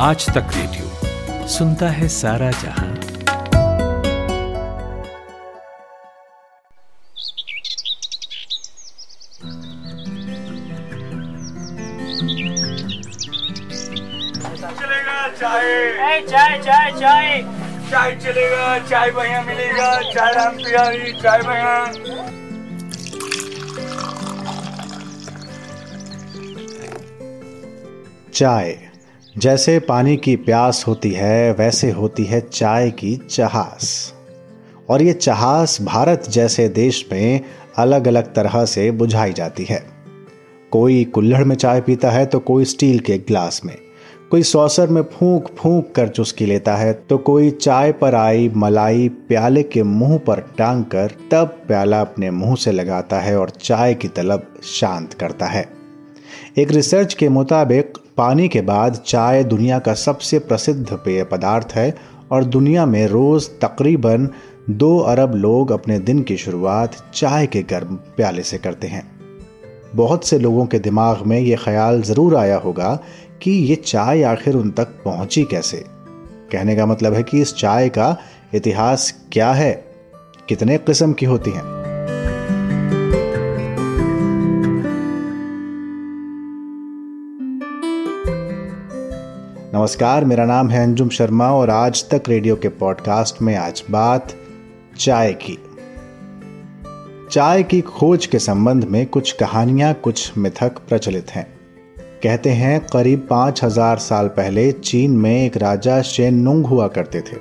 आज तक रेडियो सुनता है सारा जहाँ। चलेगा चाय। चाय चाय चाय। चाय चलेगा चाय बढ़िया मिलेगा। चाय राम प्यारी चाय बढ़िया। चाय। जैसे पानी की प्यास होती है, वैसे होती है चाय की चहास। और ये चहास भारत जैसे देश में अलग अलग तरह से बुझाई जाती है। कोई कुल्हड़ में चाय पीता है तो कोई स्टील के ग्लास में। कोई सॉसर में फूंक फूंक कर चुस्की लेता है तो कोई चाय पर आई मलाई प्याले के मुँह पर टांग कर तब प्याला अपने मुँह से लगाता है और चाय की तलब शांत करता है। एक रिसर्च के मुताबिक पानी के बाद चाय दुनिया का सबसे प्रसिद्ध पेय पदार्थ है और दुनिया में रोज तकरीबन दो अरब लोग अपने दिन की शुरुआत चाय के गर्म प्याले से करते हैं। बहुत से लोगों के दिमाग में ये ख्याल ज़रूर आया होगा कि ये चाय आखिर उन तक पहुँची कैसे। कहने का मतलब है कि इस चाय का इतिहास क्या है? कितने किस्म की होती हैं? नमस्कार, मेरा नाम है अंजुम शर्मा और आज तक रेडियो के पॉडकास्ट में आज बात चाय की। चाय की खोज के संबंध में कुछ कहानियाँ, कुछ मिथक प्रचलित हैं। कहते हैं, करीब पाँच हज़ार साल पहले चीन में एक राजा शेन नुंग हुआ करते थे।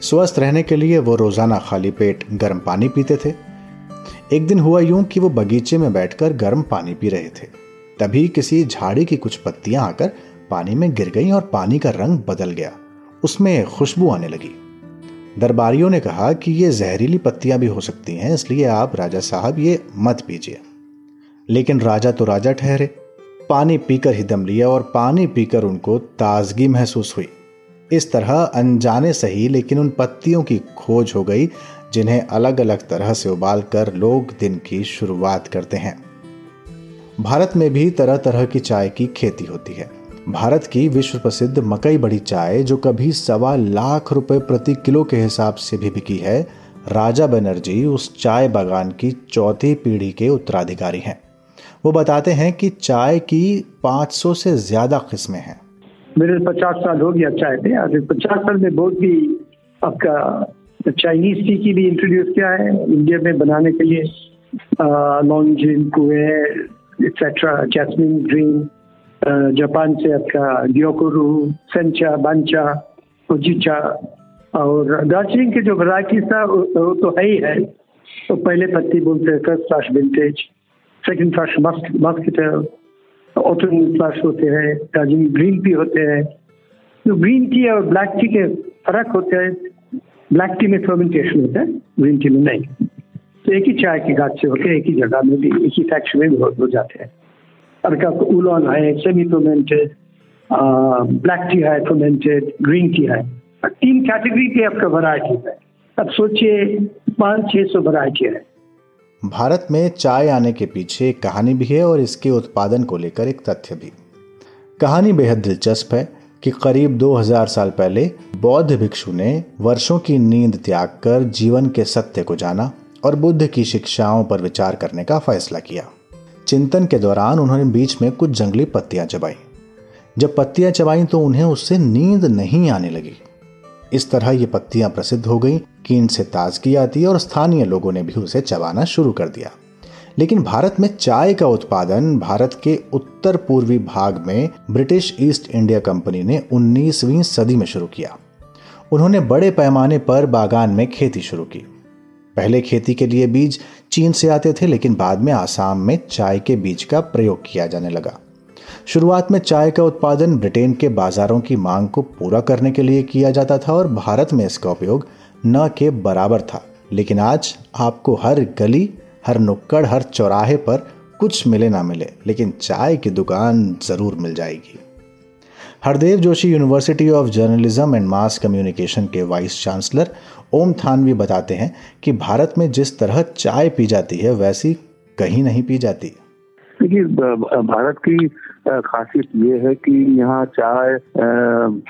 स्वस्थ रहने के लिए वो रोज़ाना खाली पेट गर्म पानी पीते थे। एक दिन हुआ यूँ कि वो बगीचे में बैठकर गर्म पानी पी रहे थे। तभी किसी झाड़ी की कुछ पत्तियाँ आकर पानी में गिर गई और पानी का रंग बदल गया। उसमें खुशबू आने लगी। दरबारियों ने कहा कि ये जहरीली पत्तियाँ भी हो सकती हैं, इसलिए आप राजा साहब ये मत पीजिए। लेकिन राजा तो राजा ठहरे। पानी पीकर ही दम लिया और पानी पीकर उनको ताजगी महसूस हुई। इस तरह अनजाने सही लेकिन उन पत्तियों की खोज हो गई, जिन्हें अलग अलग तरह से उबाल कर लोग दिन की शुरुआत करते हैं। भारत में भी तरह तरह की चाय की खेती होती है। भारत की विश्व प्रसिद्ध मकई बड़ी चाय, जो कभी सवा लाख रुपए प्रति किलो के हिसाब से भी बिकी है, राजा बनर्जी उस चाय बागान की चौथी पीढ़ी के उत्तराधिकारी हैं। वो बताते हैं कि चाय की 500 से ज़्यादा किस्में हैं। मेरे पचास साल हो गया चाय पे। आज पचास साल में बहुत भी आपका चाइनीज़ टी की भी इंट्रोड्यूस किया है। इंडिया में बनाने के लिए लॉन्ग जिन कुएर एक्सेट्रा जैस्मिन ग्रीन जापान से आपका ग्योकुरु सेंचा बांचा उजिचा और दार्जिलिंग के जो वराइटीज था, वो तो है ही है। तो पहले पत्ती बोलते हैं first flush vintage second flush muscatel autumn flush होते हैं दार्जिलिंग ग्रीन टी होते हैं। तो ग्रीन टी और ब्लैक टी के फ़र्क होते हैं ब्लैक टी में फर्मेंटेशन होता है ग्रीन टी में नहीं। तो एक ही चाय के गाछ से होते हैं एक ही जगह में भी एक ही फैक्ट्री में हो जाते हैं। अर्का उलॉन है सेमी फर्मेंटेड ब्लैक टी है फर्मेंटेड ग्रीन टी है। तीन कैटेगरी के आपका वरायटी है। अब सोचिए, पाँच छः सौ वरायटी है। भारत में चाय आने के पीछे एक कहानी भी है और इसके उत्पादन को लेकर एक तथ्य भी। कहानी बेहद दिलचस्प है कि करीब 2000 साल पहले बौद्ध भिक्षु ने वर्षों की नींद त्याग कर जीवन के सत्य को जाना और बुद्ध की शिक्षाओं पर विचार करने का फैसला किया। चिंतन के दौरान उन्होंने बीच में कुछ जंगली पत्तियाँ चबाई। जब पत्तियाँ चबाई तो उन्हें उससे नींद नहीं आने लगी। इस तरह ये पत्तियाँ प्रसिद्ध हो गईं कि इनसे ताजगी आती और स्थानीय लोगों ने भी उसे चबाना शुरू कर दिया। लेकिन भारत में चाय का उत्पादन भारत के उत्तर पूर्वी भाग में ब्रिटिश ईस्ट इंडिया कंपनी ने 19वीं सदी में शुरू किया। उन्होंने बड़े पैमाने पर बागान में खेती शुरू की। पहले खेती के लिए बीज चीन से आते थे, लेकिन बाद में आसाम में चाय के बीज का प्रयोग किया जाने लगा। शुरुआत में चाय का उत्पादन ब्रिटेन के बाजारों की मांग को पूरा करने के लिए किया जाता था और भारत में इसका उपयोग न के बराबर था। लेकिन आज आपको हर गली, हर नुक्कड़, हर चौराहे पर कुछ मिले ना मिले, लेकिन चाय की दुकान ज़रूर मिल जाएगी। Hardev Joshi university of journalism and mass communication के वाइस चांसलर ओम थानवी बताते हैं कि भारत में जिस तरह चाय पी जाती है, वैसी कहीं नहीं पी जाती। देखिए भारत की खासियत ये है कि यहाँ चाय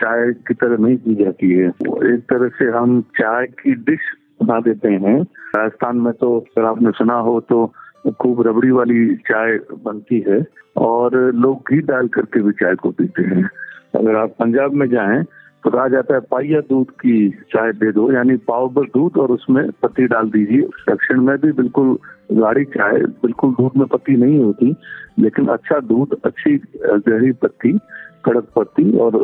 चाय की तरह नहीं पी जाती है। एक तरह से हम चाय की डिश बना देते हैं। राजस्थान में तो अगर आपने सुना हो तो खूब रबड़ी वाली चाय बनती है और लोग घी डाल करके भी चाय को पीते हैं। अगर आप पंजाब में जाएँ तो कहा जाता है पाइया दूध की चाय दे दो यानी पाव भर दूध और उसमें पत्ती डाल दीजिए। दक्षिण में भी बिल्कुल गाढ़ी चाय, बिल्कुल दूध में पत्ती नहीं होती, लेकिन अच्छा दूध, अच्छी गहरी पत्ती, कड़क पत्ती और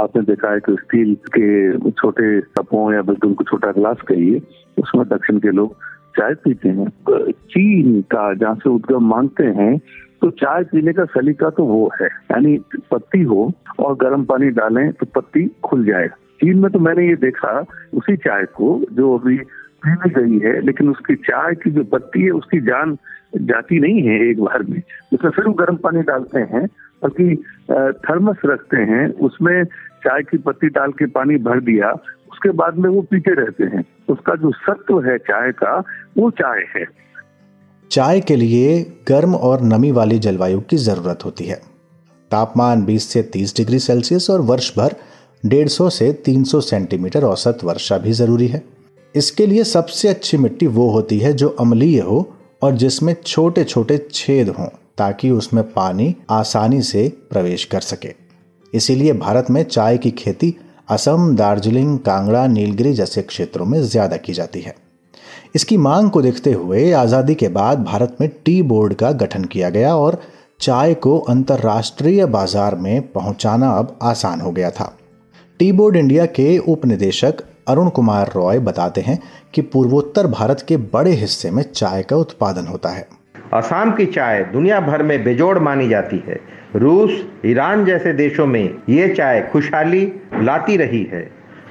आपने देखा है कि स्टील के छोटे कपों या बिल्कुल छोटा गिलास कहिए, उसमें दक्षिण के लोग चाय पीते हैं। चीन का जहाँ से उद्गम मांगते हैं तो चाय पीने का सलीका तो वो है, यानी पत्ती हो और गर्म पानी डालें तो पत्ती खुल जाए। चीन में तो मैंने ये देखा, उसी चाय को जो अभी पीने गई है, लेकिन उसकी चाय की जो पत्ती है, उसकी जान जाती नहीं है एक बार में। उसमें फिर वो गर्म पानी डालते हैं बल्कि थर्मस रखते हैं, उसमें चाय की पत्ती डाल के पानी भर दिया, उसके बाद में वो पीते रहते हैं। उसका जो सत्व है चाय का, वो चाय है। चाय के लिए गर्म और नमी वाली जलवायु की ज़रूरत होती है। तापमान 20 से 30 डिग्री सेल्सियस और वर्ष भर 150 से 300 सेंटीमीटर औसत वर्षा भी ज़रूरी है। इसके लिए सबसे अच्छी मिट्टी वो होती है जो अम्लीय हो और जिसमें छोटे छोटे छेद हों ताकि उसमें पानी आसानी से प्रवेश कर सके। इसीलिए भारत में चाय की खेती असम, दार्जिलिंग, कांगड़ा, नीलगिरी जैसे क्षेत्रों में ज़्यादा की जाती है। इसकी मांग को देखते हुए आज़ादी के बाद भारत में टी बोर्ड का गठन किया गया और चाय को अंतर्राष्ट्रीय बाज़ार में पहुंचाना अब आसान हो गया था। टी बोर्ड इंडिया के उप निदेशक अरुण कुमार रॉय बताते हैं कि पूर्वोत्तर भारत के बड़े हिस्से में चाय का उत्पादन होता है। असम की चाय दुनिया भर में बेजोड़ मानी जाती है। रूस, ईरान जैसे देशों में ये चाय खुशहाली लाती रही है।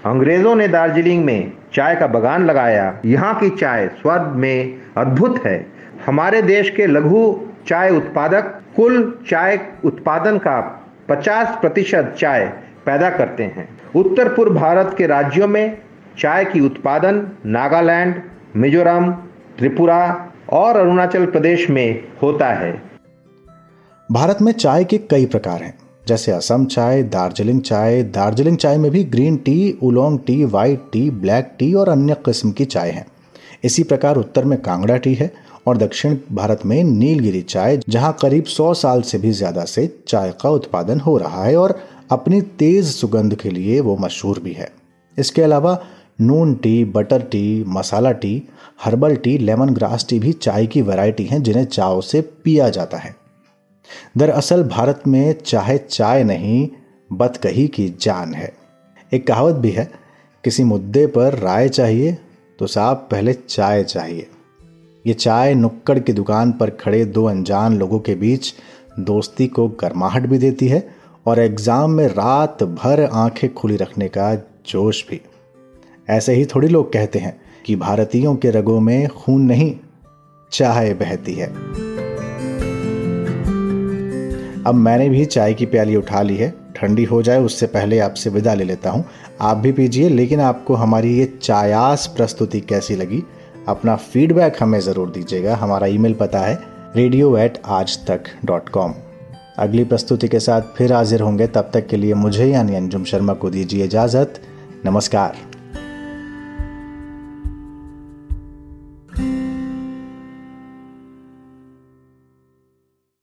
अंग्रेज़ों ने दार्जिलिंग में चाय का बगान लगाया। यहाँ की चाय स्वाद में अद्भुत है। हमारे देश के लघु चाय उत्पादक कुल चाय उत्पादन का 50 प्रतिशत चाय पैदा करते हैं। उत्तर पूर्व भारत के राज्यों में चाय की उत्पादन नागालैंड, मिजोरम, त्रिपुरा और अरुणाचल प्रदेश में होता है। भारत में चाय के कई प्रकार हैं। जैसे असम चाय, दार्जिलिंग चाय। दार्जिलिंग चाय में भी green tea, oolong tea white tea, black tea और अन्य किस्म की चाय है। इसी प्रकार उत्तर में कांगड़ा टी है और दक्षिण भारत में नीलगिरी चाय, जहाँ करीब 100 साल से भी ज़्यादा से चाय का उत्पादन हो रहा है और अपनी तेज़ सुगंध के लिए वो मशहूर भी है। इसके अलावा noon tea, butter tea, masala tea, herbal tea, lemongrass tea भी चाय की वैरायटी हैं जिन्हें चाव से पिया जाता है। दरअसल भारत में चाहे चाय नहीं, बतकही की जान है। एक कहावत भी है, किसी मुद्दे पर राय चाहिए तो साहब पहले चाय चाहिए। ये चाय नुक्कड़ की दुकान पर खड़े दो अनजान लोगों के बीच दोस्ती को गर्माहट भी देती है और एग्ज़ाम में रात भर आँखें खुली रखने का जोश भी। ऐसे ही थोड़ी लोग कहते हैं कि भारतीयों के रगों में खून नहीं, चाय बहती है। अब मैंने भी चाय की प्याली उठा ली है। ठंडी हो जाए, उससे पहले आपसे विदा ले लेता हूँ। आप भी पीजिए, लेकिन आपको हमारी ये चायास प्रस्तुति कैसी लगी, अपना फीडबैक हमें ज़रूर दीजिएगा। हमारा ईमेल पता है रेडियो एट आज तक डॉट कॉम अगली प्रस्तुति के साथ फिर हाजिर होंगे। तब तक के लिए मुझे यानी अंजुम शर्मा को दीजिए इजाज़त। नमस्कार।